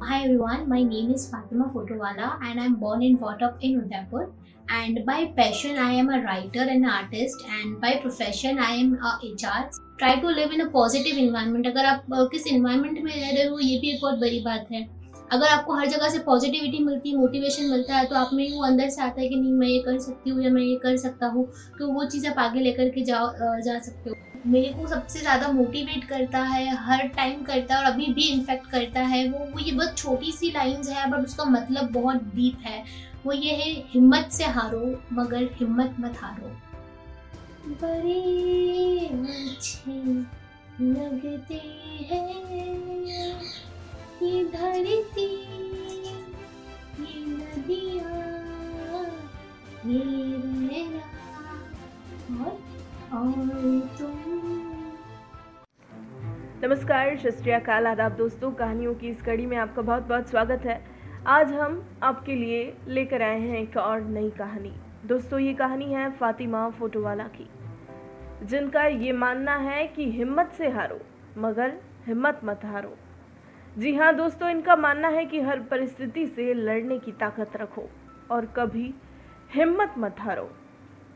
Hi everyone, my name is Fatima Photowala and I'm born and brought up in Udaipur. And by passion, I am a writer and artist, and by profession, I am a HR. Try to live in a positive environment. अगर आप uh, किस environment में रह रहे हो ये भी एक बहुत बड़ी बात है अगर आपको हर जगह से पॉजिटिविटी मिलती है मोटिवेशन मिलता है तो आप में वो अंदर से आता है कि नहीं मैं ये कर सकती हूँ या मैं ये कर सकता हूँ तो वो चीज़ आप आगे लेकर के जाओ जा सकते हो मेरे को सबसे ज़्यादा मोटिवेट करता है, हर टाइम करता है और अभी भी इन्फेक्ट करता है, वो वो ये बहुत छोटी सी लाइंस है बट उसका मतलब बहुत डीप है। वो ये है, हिम्मत से हारो, मगर हिम्मत मत हारो। बड़े अच्छे लगते हैं, ये धरती, ये नदियाँ, ये रहना और नमस्कार शस्त्रियाकाल आदाब दोस्तों, कहानियों की इस कड़ी में आपका बहुत बहुत स्वागत है। आज हम आपके लिए लेकर आए हैं एक और नई कहानी। दोस्तों, ये कहानी है फातिमा फोटोवाला की, जिनका ये मानना है कि हिम्मत से हारो, मगर हिम्मत मत हारो। जी हाँ दोस्तों, इनका मानना है कि हर परिस्थिति से लड़ने की ताकत रखो, और कभी हिम्मत मत हारो।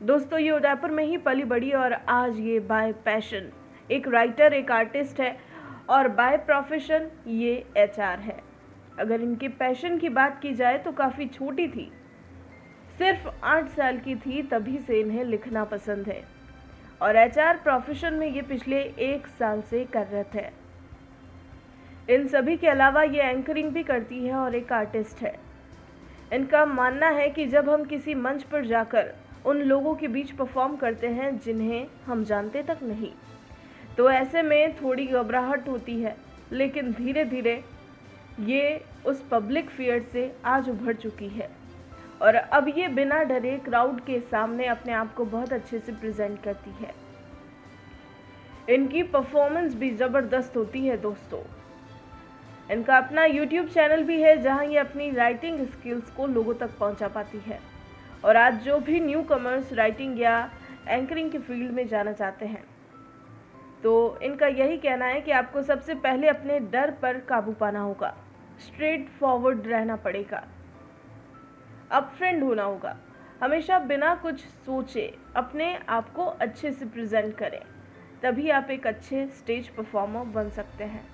दोस्तों, ये उदयपुर में ही पली बड़ी और आज ये बाय पैशन एक राइटर एक आर्टिस्ट है और बाय प्रोफेशन ये एचआर है. अगर इनके पैशन की बात की जाए तो काफ़ी छोटी थी. सिर्फ़ आठ साल की थी, तभी से इन्हें लिखना पसंद है. और एचआर प्रोफेशन में ये पिछले एक साल से कर रहे थे इन सभी के अलावा ये एंकरिंग भी करती है और एक आर्टिस्ट है. इनका मानना है कि जब हम किसी मंच पर जाकर उन लोगों के बीच परफॉर्म करते हैं जिन्हें हम जानते तक नहीं। तो ऐसे में थोड़ी घबराहट होती है, लेकिन धीरे धीरे ये उस पब्लिक फियर से आज उभर चुकी है। और अब ये बिना डरे क्राउड के सामने अपने आप को बहुत अच्छे से प्रेजेंट करती है। इनकी परफॉर्मेंस भी ज़बरदस्त होती है दोस्तों। इनका अपना यूट्यूब चैनल भी है जहाँ ये अपनी राइटिंग स्किल्स को लोगों तक पहुँचा पाती है। और आज जो भी न्यू कमर्स राइटिंग या एंकरिंग के फ़ील्ड में जाना चाहते हैं तो इनका यही कहना है कि आपको सबसे पहले अपने डर पर काबू पाना होगा स्ट्रेट फॉरवर्ड रहना पड़ेगा अप फ्रेंड होना होगा, हमेशा बिना कुछ सोचे अपने आप को अच्छे से प्रेजेंट करें, तभी आप एक अच्छे स्टेज परफॉर्मर बन सकते हैं।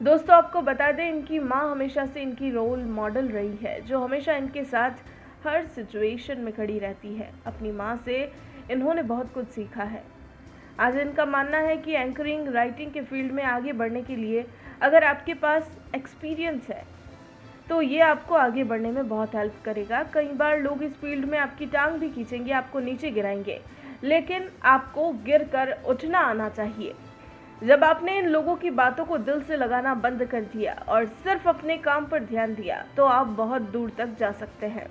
दोस्तों, आपको बता दें, इनकी माँ हमेशा से इनकी रोल मॉडल रही है, जो हमेशा इनके साथ हर सिचुएशन में खड़ी रहती है। अपनी माँ से इन्होंने बहुत कुछ सीखा है। आज इनका मानना है कि एंकरिंग राइटिंग के फ़ील्ड में आगे बढ़ने के लिए अगर आपके पास एक्सपीरियंस है तो ये आपको आगे बढ़ने में बहुत हेल्प करेगा। कई बार लोग इस फ़ील्ड में आपकी टांग भी खींचेंगे, आपको नीचे गिराएँगे, लेकिन आपको गिर कर उठना आना चाहिए। जब आपने इन लोगों की बातों को दिल से लगाना बंद कर दिया और सिर्फ़ अपने काम पर ध्यान दिया तो आप बहुत दूर तक जा सकते हैं।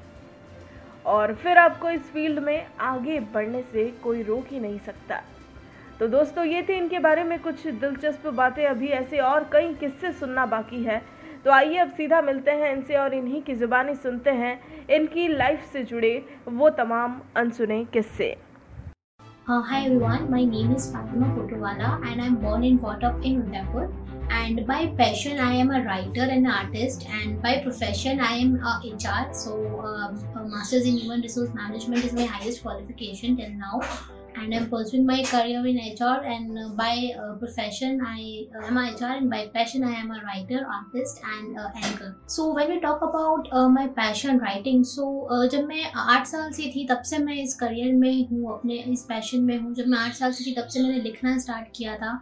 और फिर आपको इस फ़ील्ड में आगे बढ़ने से कोई रोक ही नहीं सकता। तो दोस्तों ये थी इनके बारे में कुछ दिलचस्प बातें। अभी ऐसे और कई किस्से सुनना बाकी है। तो आइए अब सीधा मिलते हैं इनसे और इन्हीं की ज़ुबानी सुनते हैं। इनकी लाइफ से जुड़े वो तमाम अनसुने किस्से। Uh, hi everyone, my name is Fatima Photowala and I'm born and brought up in Udaipur. And by passion, I am a writer and artist, and by profession, I am a HR. So, uh, a Masters in Human Resource Management is my highest qualification till now and I'm pursuing my career in HR. And uh, by uh, profession, I uh, am a HR, and by passion, I am a writer, artist, and uh, anchor. So when we talk about uh, my passion writing, so uh, जब मैं आठ साल से थी तब से मैं इस करियर में हूँ अपने इस पैशन में हूँ जब मैं आठ साल से थी तब से मैंने लिखना स्टार्ट किया था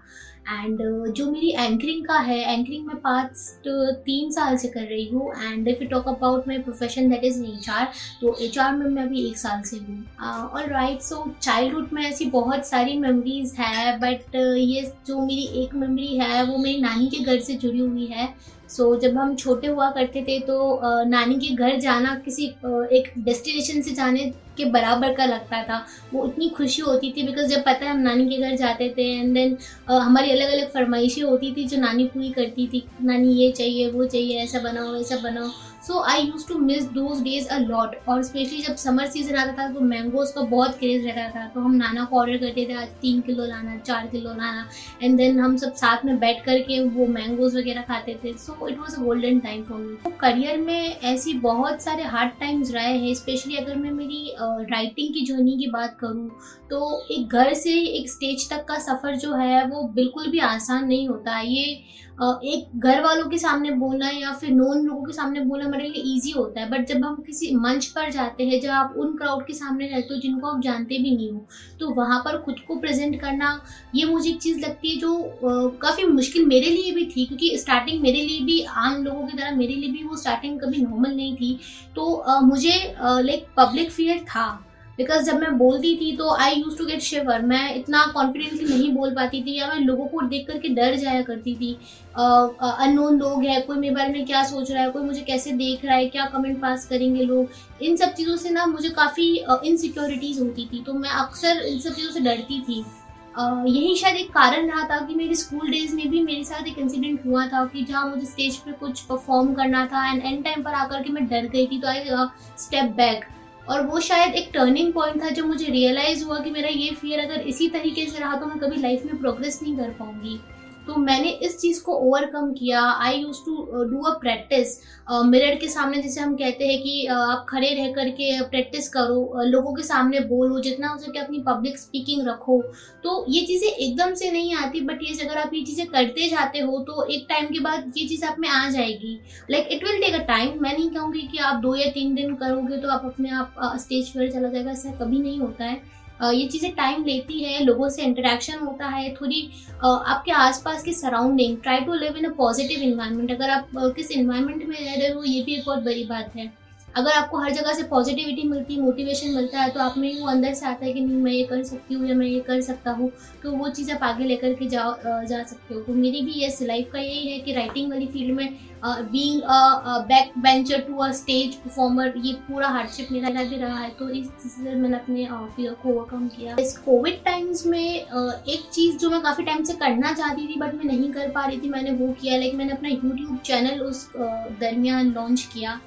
एंड uh, जो मेरी एंकरिंग का है एंकरिंग मैं पास्ट तीन साल से कर रही हूँ। And if you talk about my profession that is H R तो एच आर में मैं अभी एक साल से हूँ। और राइट सो चाइल्डहुड में ऐसी बहुत सारी मेमोरीज है बट uh, ये जो मेरी एक मेमोरी है वो मेरी नानी के घर से जुड़ी हुई है। सो so, जब हम छोटे हुआ करते थे तो नानी के घर जाना किसी एक डेस्टिनेशन से जाने के बराबर का लगता था। वो इतनी खुशी होती थी बिकॉज़ जब पता है हम नानी के घर जाते थे एंड देन हमारी अलग अलग फरमाइशें होती थी जो नानी पूरी करती थी। नानी ये चाहिए वो चाहिए ऐसा बनाओ ऐसा बनाओ। So I use to miss those days a lot और स्पेशली जब समर सीज़न आता था तो मैंगोज का बहुत क्रेज रहता था। तो हम नाना को ऑर्डर करते थे, आज तीन किलो लाना, चार किलो लाना। एंड देन हम सब साथ में बैठ करके वो मैंगोज वगैरह खाते थे। So it was a golden time for me career में ऐसी बहुत सारे हार्ड टाइम्स रहे हैं स्पेशली अगर मैं मेरी राइटिंग की जर्नी की बात करूँ तो एक घर से एक स्टेज तक का सफ़र जो है, वो बिल्कुल भी आसान नहीं होता। ये एक घर वालों के सामने बोलना या फिर नॉन लोगों के सामने बोलना हमारे लिए ईजी होता है बट जब हम किसी मंच पर जाते हैं, जब आप उन क्राउड के सामने रहते हो जिनको आप जानते भी नहीं हो तो वहाँ पर खुद को प्रेजेंट करना, ये मुझे एक चीज़ लगती है जो काफ़ी मुश्किल मेरे लिए भी थी, क्योंकि स्टार्टिंग मेरे लिए भी आम लोगों की तरह मेरे लिए भी वो स्टार्टिंग कभी नॉर्मल नहीं थी। तो मुझे लाइक पब्लिक फियर था। बिकॉज़ जब मैं बोलती थी तो I use to get shiver मैं इतना कॉन्फिडेंटली नहीं बोल पाती थी या मैं लोगों को देख करके डर जाया करती थी। अननोन लोग हैं कोई मेरे बारे में क्या सोच रहा है कोई मुझे कैसे देख रहा है क्या कमेंट पास करेंगे लोग? इन सब चीज़ों से ना मुझे काफ़ी इनसिक्योरिटीज़ होती थी। तो मैं अक्सर इन सब चीज़ों से डरती थी। Uh, यही शायद एक कारण रहा था कि मेरे स्कूल डेज़ में भी मेरे साथ एक इंसिडेंट हुआ था कि जहाँ मुझे स्टेज पे कुछ परफॉर्म करना था एंड एंड टाइम पर आकर के मैं डर गई थी तो आई स्टेप बैक और वो शायद एक टर्निंग पॉइंट था जब मुझे रियलाइज़ हुआ कि मेरा ये फियर अगर इसी तरीके से रहा तो मैं कभी लाइफ में प्रोग्रेस नहीं कर पाऊँगी। तो मैंने इस चीज़ को ओवरकम किया। I use to do a practice mirror के सामने जैसे हम कहते हैं कि uh, आप खड़े रह करके प्रैक्टिस करो uh, लोगों के सामने बोलो जितना हो सके अपनी पब्लिक स्पीकिंग रखो। तो ये चीज़ें एकदम से नहीं आती बट ये अगर आप ये चीज़ें करते जाते हो तो एक टाइम के बाद ये चीज़ आप में आ जाएगी। Like it will take a time मैं नहीं कहूँगी कि आप दो या तीन दिन करोगे तो आप अपने आप स्टेज uh, पर चला जाएगा ऐसा कभी नहीं होता है। ये चीज़ें टाइम लेती है, लोगों से इंटरेक्शन होता है, थोड़ी आपके आसपास की surrounding try to live in a positive environment अगर आप किस इन्वायरमेंट में रह रहे हो, ये भी एक बहुत बड़ी बात है। अगर आपको हर जगह से पॉजिटिविटी मिलती है मोटिवेशन मिलता है तो आप में वो अंदर से आता है कि नहीं, मैं ये कर सकती हूँ या मैं ये कर सकता हूँ तो वो चीज़ आप आगे लेकर के जा जा सकते हो। तो मेरी भी ये लाइफ का यही है कि राइटिंग वाली फ़ील्ड में being back bencher to a stage performer ये पूरा हार्डशिप मेरा भी रहा है तो इस चीज़ से मैंने अपने फियर को ओवरकम किया। इस कोविड टाइम्स में एक चीज़ जो मैं काफ़ी टाइम से करना चाहती थी बट मैं नहीं कर पा रही थी, मैंने वो किया लाइक मैंने अपना यूट्यूब चैनल उस दरमियान लॉन्च किया।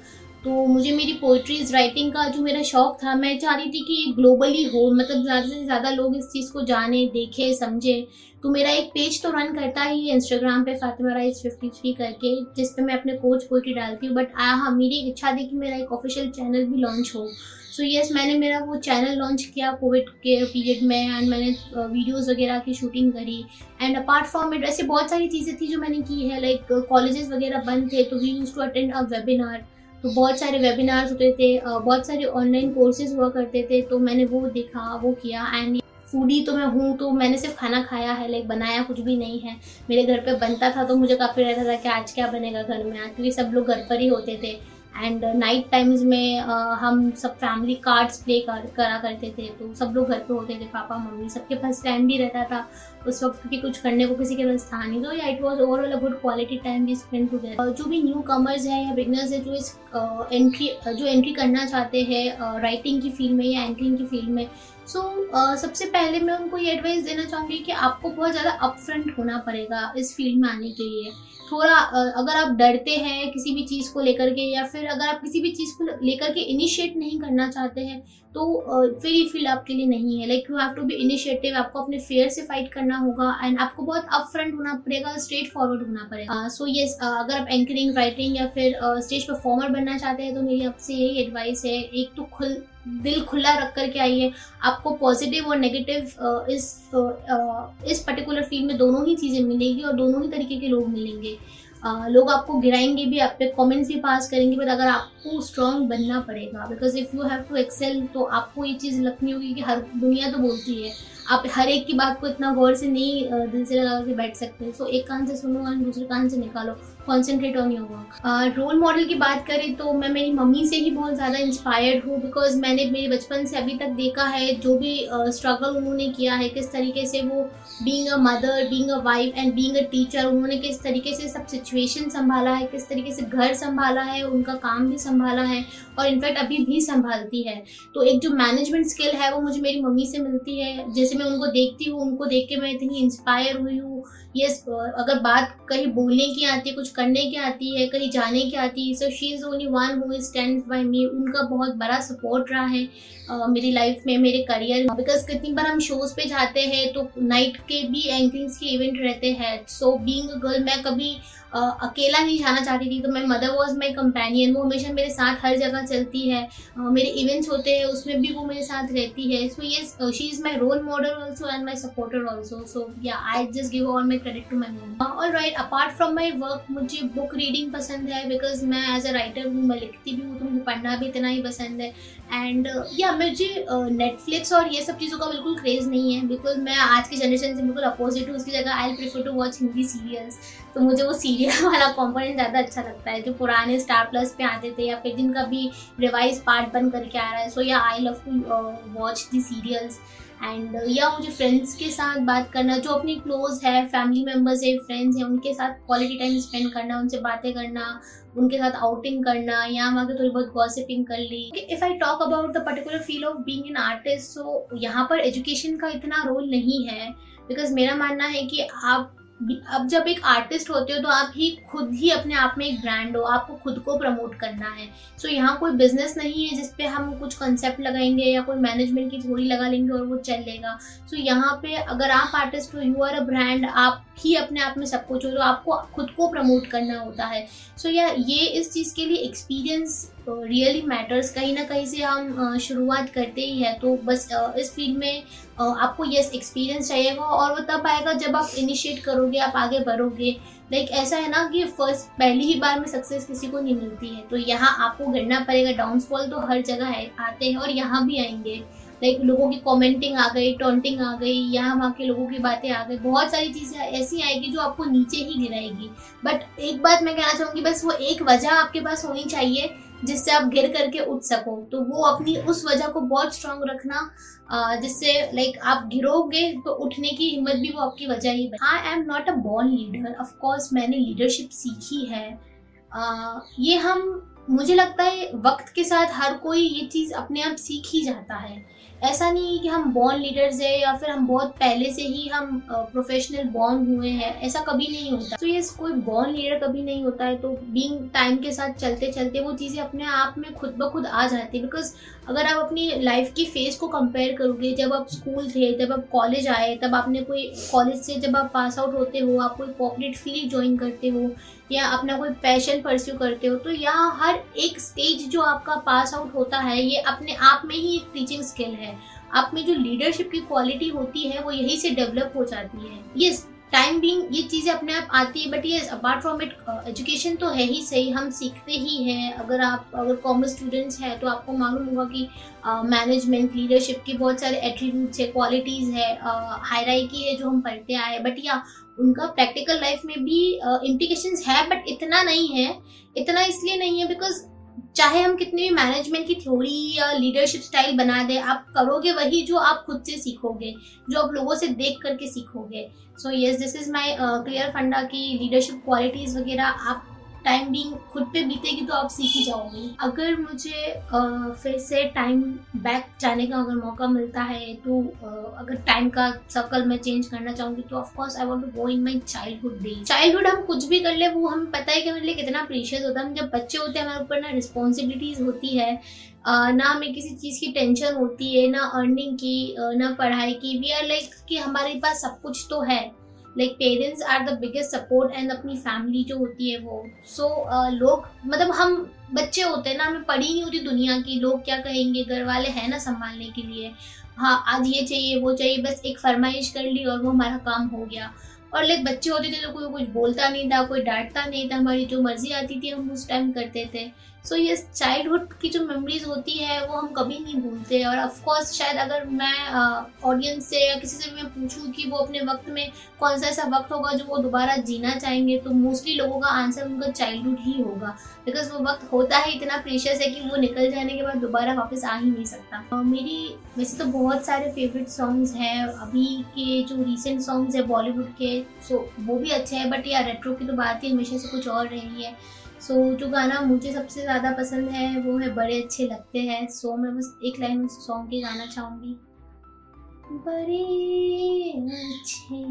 तो मुझे मेरी पोइट्रीज राइटिंग का जो मेरा शौक था मैं चाह रही थी कि ये ग्लोबली हो मतलब ज़्यादा से ज़्यादा लोग इस चीज़ को जाने देखे समझे। तो मेरा एक पेज तो रन करता ही है इंस्टाग्राम पे फातिमा राइस फिफ्टी थ्री करके जिस पे मैं अपने कोच पोइट्री डालती हूँ। बट हाँ मेरी इच्छा थी कि मेरा एक ऑफिशियल चैनल भी लॉन्च हो। सो so, यस yes, मैंने मेरा वो चैनल लॉन्च किया कोविड के पीरियड में एंड मैंने वीडियोस वगैरह की शूटिंग करी। एंड अपार्ट फ्रॉम इट ऐसे बहुत सारी चीज़ें थी जो मैंने की है लाइक कॉलेजेस वगैरह बंद थे तो we use to attend a webinar तो बहुत सारे वेबिनार्स होते थे बहुत सारे ऑनलाइन कोर्सेज हुआ करते थे तो मैंने वो देखा, वो किया एंड फूडी तो मैं हूँ तो मैंने सिर्फ़ खाना खाया है लाइक बनाया कुछ भी नहीं है। मेरे घर पे बनता था तो मुझे काफ़ी रहता था कि आज क्या बनेगा घर में, आज क्योंकि सब लोग घर पर ही होते थे। एंड नाइट टाइम्स में uh, हम सब फैमिली कार्ड्स प्ले कर करा करते थे तो सब लोग घर पे होते थे पापा मम्मी सबके पास टाइम भी रहता था उस वक्त क्योंकि कुछ करने को किसी के पास था नहीं। तो yeah it was overall a good quality time भी स्पेंड टूगेदर जो भी न्यू कमर्स हैं या बिगनर्स है जो इस एंट्री uh, जो एंट्री करना चाहते हैं राइटिंग uh, की फ़ील्ड में या एंकरिंग की फ़ील्ड में सो so, uh, सबसे पहले मैं उनको ये एडवाइस देना चाहूँगी कि आपको बहुत ज़्यादा अपफ्रंट होना पड़ेगा इस फ़ील्ड में आने के लिए। थोड़ा uh, अगर आप डरते हैं किसी भी चीज़ को लेकर के या फिर अगर आप किसी भी चीज़ को लेकर के इनिशिएट नहीं करना चाहते हैं तो फिर ये फ़ील्ड आपके लिए नहीं है। Like you have to be initiative आपको अपने फेयर से फाइट करना होगा एंड आपको बहुत अप फ्रंट होना पड़ेगा स्ट्रेट फॉरवर्ड होना पड़ेगा। So uh, yes yes, uh, अगर आप एंकरिंग राइटिंग या फिर स्टेज परफॉर्मर बनना चाहते हैं तो मेरी आपसे यही एडवाइस है एक तो खुल दिल खुला रख करके आइए। आपको पॉजिटिव और नेगेटिव इस इस पर्टिकुलर फ़ील्ड में दोनों ही चीज़ें मिलेगी और दोनों ही तरीके के लोग मिलेंगे। लोग आपको गिराएँगे भी आप पे कमेंट्स भी पास करेंगे बट अगर आपको स्ट्रांग बनना पड़ेगा because if you have to excel तो आपको ये चीज़ लगनी होगी कि हर दुनिया तो बोलती है। आप हर एक की बात को इतना गौर से नहीं दिल से लगा के बैठ सकते। सो so, एक कान से सुनो और दूसरे कान से निकालो। Concentrate on your work role model की बात करें तो मैं मेरी मम्मी से ही बहुत ज़्यादा इंस्पायर्ड हूँ बिकॉज़ मैंने मेरे बचपन से अभी तक देखा है जो भी स्ट्रगल uh, उन्होंने किया है किस तरीके से वो being a mother being a wife and being a teacher उन्होंने किस तरीके से सब सिचुएशन संभाला है किस तरीके से घर संभाला है उनका काम भी संभाला है और इनफैक्ट अभी भी संभालती है। तो एक जो मैनेजमेंट स्किल है वो मुझे मेरी मम्मी से मिलती है। जैसे मैं उनको देखती हूँ उनको देख के मैं इतनी इंस्पायर हुई हूँ। यस अगर बात कहीं बोलने की आती है कुछ करने की आती है, कहीं जाने की आती है। So she is only one who stand by me उनका बहुत बड़ा सपोर्ट रहा है मेरी लाइफ में, मेरे करियर में। बिकॉज़ कितनी बार हम शोज़ पे जाते हैं तो नाइट के भी एंकरिंग्स के इवेंट रहते हैं। सो बींग गर्ल मैं कभी अकेला नहीं जाना चाहती थी तो my mother was my companion वो हमेशा मेरे साथ हर जगह चलती है। मेरे इवेंट्स होते हैं, उसमें भी वो मेरे साथ रहती है। सो ये she is my role model also and my supporter also so yeah I just give all my credit to my mom और right apart from my work मुझे बुक रीडिंग पसंद है बिकॉज़ मैं एज अ राइटर हूँ, मैं लिखती भी हूँ तो मुझे पढ़ना भी इतना ही पसंद है। एंड या मुझे नेटफ्लिक्स और ये सब चीज़ों का बिल्कुल क्रेज़ नहीं है बिकॉज़ मैं आज की जनरेशन से बिल्कुल अपोजिट हूँ, उसकी जगह I prefer to watch Hindi serials तो मुझे वो सीरियल वाला कॉम्पोनेंट ज़्यादा अच्छा लगता है, जो पुराने स्टार प्लस पे आते थे या फिर जिनका भी रिवाइज पार्ट बन करके आ रहा है। So yeah I love to watch the serials and yeah मुझे फ्रेंड्स के साथ बात करना, जो अपनी क्लोज है फैमिली मेंबर्स है फ्रेंड्स हैं, उनके साथ क्वालिटी टाइम स्पेंड करना, उनसे बातें करना, उनके साथ आउटिंग करना, या वहाँ के थोड़ी बहुत गॉसिपिंग कर ली। If I talk about the particular feel of being an artist so यहाँ पर एजुकेशन का इतना रोल नहीं है बिकॉज़ मेरा मानना है कि आप अब जब एक आर्टिस्ट होते हो तो आप ही खुद ही अपने आप में एक ब्रांड हो आपको खुद को प्रमोट करना है। सो so, यहाँ कोई बिज़नेस नहीं है जिसपे हम कुछ कंसेप्ट लगाएँगे या कोई मैनेजमेंट की थोड़ी लगा लेंगे और वो चलेगा। सो so, यहाँ पे अगर आप आर्टिस्ट हो यू आर अ ब्रांड आप ही अपने आप में सब कुछ हो तो आपको खुद को प्रमोट करना होता है। सो so, या yeah, ये इस चीज़ के लिए एक्सपीरियंस रियली मैटर्स कहीं ना कहीं से हम शुरुआत करते ही है तो बस इस फ़ील्ड में आपको यस एक्सपीरियंस चाहिएगा और वो तब आएगा जब आप इनिशिएट करोगे आप आगे बढ़ोगे। लाइक ऐसा है ना कि फ़र्स्ट पहली ही बार में सक्सेस किसी को नहीं मिलती है तो यहाँ आपको गिरना पड़ेगा। डाउनफॉल तो हर जगह है आते हैं और यहाँ भी आएँगे। लाइक लोगों की कमेंटिंग आ गई टॉन्टिंग आ गई यहाँ वहाँ के लोगों की बातें आ गई। बहुत सारी चीज़ें ऐसी आएगी जो आपको नीचे ही गिराएगी। बट एक बात मैं कहना चाहूँगी बस वो एक वजह आपके पास होनी चाहिए जिससे आप गिर करके उठ सको। तो वो अपनी उस वजह को बहुत स्ट्रांग रखना जिससे लाइक आप गिरोगे तो उठने की हिम्मत भी वो आपकी वजह ही I am not a born leader of course मैंने लीडरशिप सीखी है। uh, ये हम मुझे लगता है वक्त के साथ हर कोई ये चीज़ अपने आप सीख ही जाता है। ऐसा नहीं है कि हम बॉर्न लीडर्स है या फिर हम बहुत पहले से ही हम प्रोफेशनल बॉर्न हुए हैं, ऐसा कभी नहीं होता। तो ये कोई बॉर्न लीडर कभी नहीं होता है तो बींग टाइम के साथ चलते चलते वो चीज़ें अपने आप में खुद ब खुद आ जाती है। बिकॉज़ अगर आप अपनी लाइफ की फ़ेज़ को कंपेयर करोगे, जब आप स्कूल थे, जब आप कॉलेज आए, तब आपने कोई कॉलेज से जब आप पास आउट होते हो, आप कोई कॉपरेट फ़ील्ड ज्वाइन करते हो या अपना कोई पैशन परस्यू करते हो तो यहाँ हर एक स्टेज जो आपका पास आउट होता है, ये अपने आप में ही एक टीचिंग स्किल है। आप में जो लीडरशिप की क्वालिटी होती है, वो यही से डेवलप हो जाती है। ये टाइम बिंग ये चीज़ें अपने आप आती है बट ये अपार्ट फ्रॉम इट एजुकेशन तो है ही सही हम सीखते ही हैं। अगर आप अगर कॉमर्स स्टूडेंट्स हैं तो आपको मालूम होगा कि मैनेजमेंट uh, लीडरशिप की बहुत सारे एट्रीब्यूट्स है क्वालिटीज़ है हायराइकी uh, है जो हम पढ़ते आए बट या उनका प्रैक्टिकल लाइफ में भी इम्प्लीकेशन uh, है बट इतना नहीं है। इतना इसलिए नहीं है बिकॉज़ चाहे हम कितने भी मैनेजमेंट की थ्योरी या लीडरशिप स्टाइल बना दें, आप करोगे वही जो आप खुद से सीखोगे, जो आप लोगों से देख करके सीखोगे। So yes this is my clear फंडा की लीडरशिप क्वालिटीज वगैरह आप टाइम भी खुद पे बीतेगी तो आप सीख ही जाओगे अगर मुझे फिर से टाइम बैक जाने का अगर मौका मिलता है तो अगर टाइम का सर्कल मैं चेंज करना चाहूँगी तो of course I want to go in my childhood day childhood हम कुछ भी कर ले, वो हमें पता है कि हमारे लिए कितना प्रीशियस होता है। हम जब बच्चे होते हैं, हमारे ऊपर ना रिस्पॉन्सिबिलिटीज होती है ना हमें किसी चीज़ की टेंशन होती है, ना अर्निंग की ना पढ़ाई की। वी आर लाइक कि हमारे पास सब कुछ तो है। Like parents are the biggest support and अपनी फैमिली जो होती है वो। सो so, uh, लोग मतलब हम बच्चे होते हैं ना हमें पढ़ी नहीं होती दुनिया की लोग क्या कहेंगे? घर वाले हैं ना संभालने के लिए। हाँ आज ये चाहिए वो चाहिए बस एक फरमाइश कर ली और वो हमारा काम हो गया। और लाइक बच्चे होते थे तो कोई कुछ बोलता नहीं था कोई डांटता नहीं था हमारी जो मर्ज़ी आती थी हम उस टाइम करते थे। सो ये चाइल्डहुड की जो मेमोरीज होती है, वो हम कभी नहीं भूलते और ऑफकोर्स शायद अगर मैं ऑडियंस से या किसी से मैं पूछूँ कि वो अपने वक्त में कौन सा ऐसा वक्त होगा जो वो दोबारा जीना चाहेंगे तो मोस्टली लोगों का आंसर उनका चाइल्डहुड ही होगा। बिकॉज़ वो वक्त होता है इतना प्रेशियस है कि वो निकल जाने के बाद दोबारा वापस आ ही नहीं सकता। मेरी वैसे तो बहुत सारे फेवरेट सॉन्ग्स हैं। अभी के जो रिसेंट सॉन्ग्स हैं बॉलीवुड के सो वो भी अच्छे हैं बट यार रेट्रो की तो बात ही हमेशा से कुछ और रही है। सो so, जो गाना मुझे सबसे ज़्यादा पसंद है वो है बड़े अच्छे लगते हैं। सो so, मैं बस एक लाइन उस सॉन्ग की गाना चाहूँगी। बड़े अच्छे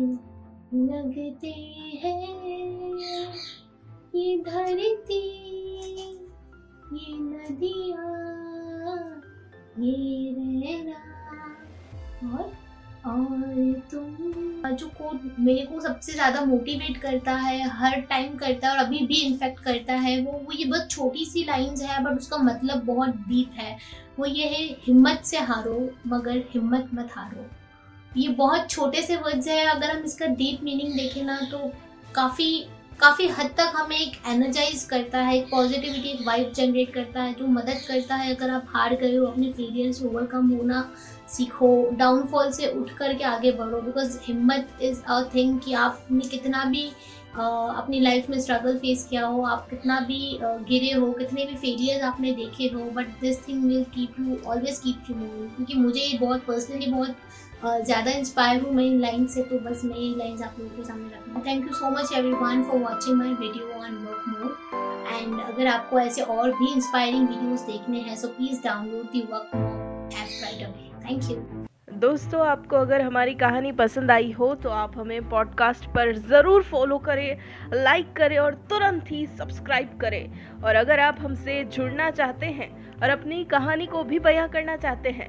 लगते हैं। ये धरती ये नदियाँ ये रहना। और तुम जो को, मेरे को सबसे ज़्यादा मोटिवेट करता है, हर टाइम करता है और अभी भी इन्फेक्ट करता है, वो वो ये बहुत छोटी सी लाइंस है बट उसका मतलब बहुत डीप है। वो ये है, हिम्मत से हारो, मगर हिम्मत मत हारो। ये बहुत छोटे से वर्ड्स है, अगर हम इसका डीप मीनिंग देखें ना तो काफ़ी काफ़ी हद तक हमें एक एनर्जाइज करता है एक पॉजिटिविटी एक वाइब जनरेट करता है जो मदद करता है अगर आप हार गए हो अपने फेलियर से ओवरकम होना सीखो डाउनफॉल से उठ करके आगे बढ़ो बिकॉज़ हिम्मत इज़ अ थिंग कि आपने कितना भी आ, अपनी लाइफ में स्ट्रगल फेस किया हो आप कितना भी आ, गिरे हो कितने भी फेलियर्स आपने देखे हो but this thing will keep you always keep you moving क्योंकि मुझे ये बहुत पर्सनली बहुत ज़्यादा इंस्पायर हूँ मैं इन लाइन से तो बस मैं ये लाइन्स आप लोगों के सामने रखूँ thank you so much every one for watching my video on work more and अगर आपको ऐसे और भी इंस्पायरिंग वीडियोस देखने हैं so please download the work more app right away thank you दोस्तों, आपको अगर हमारी कहानी पसंद आई हो तो आप हमें पॉडकास्ट पर ज़रूर फॉलो करें लाइक करें और तुरंत ही सब्सक्राइब करें। और अगर आप हमसे जुड़ना चाहते हैं और अपनी कहानी को भी बयां करना चाहते हैं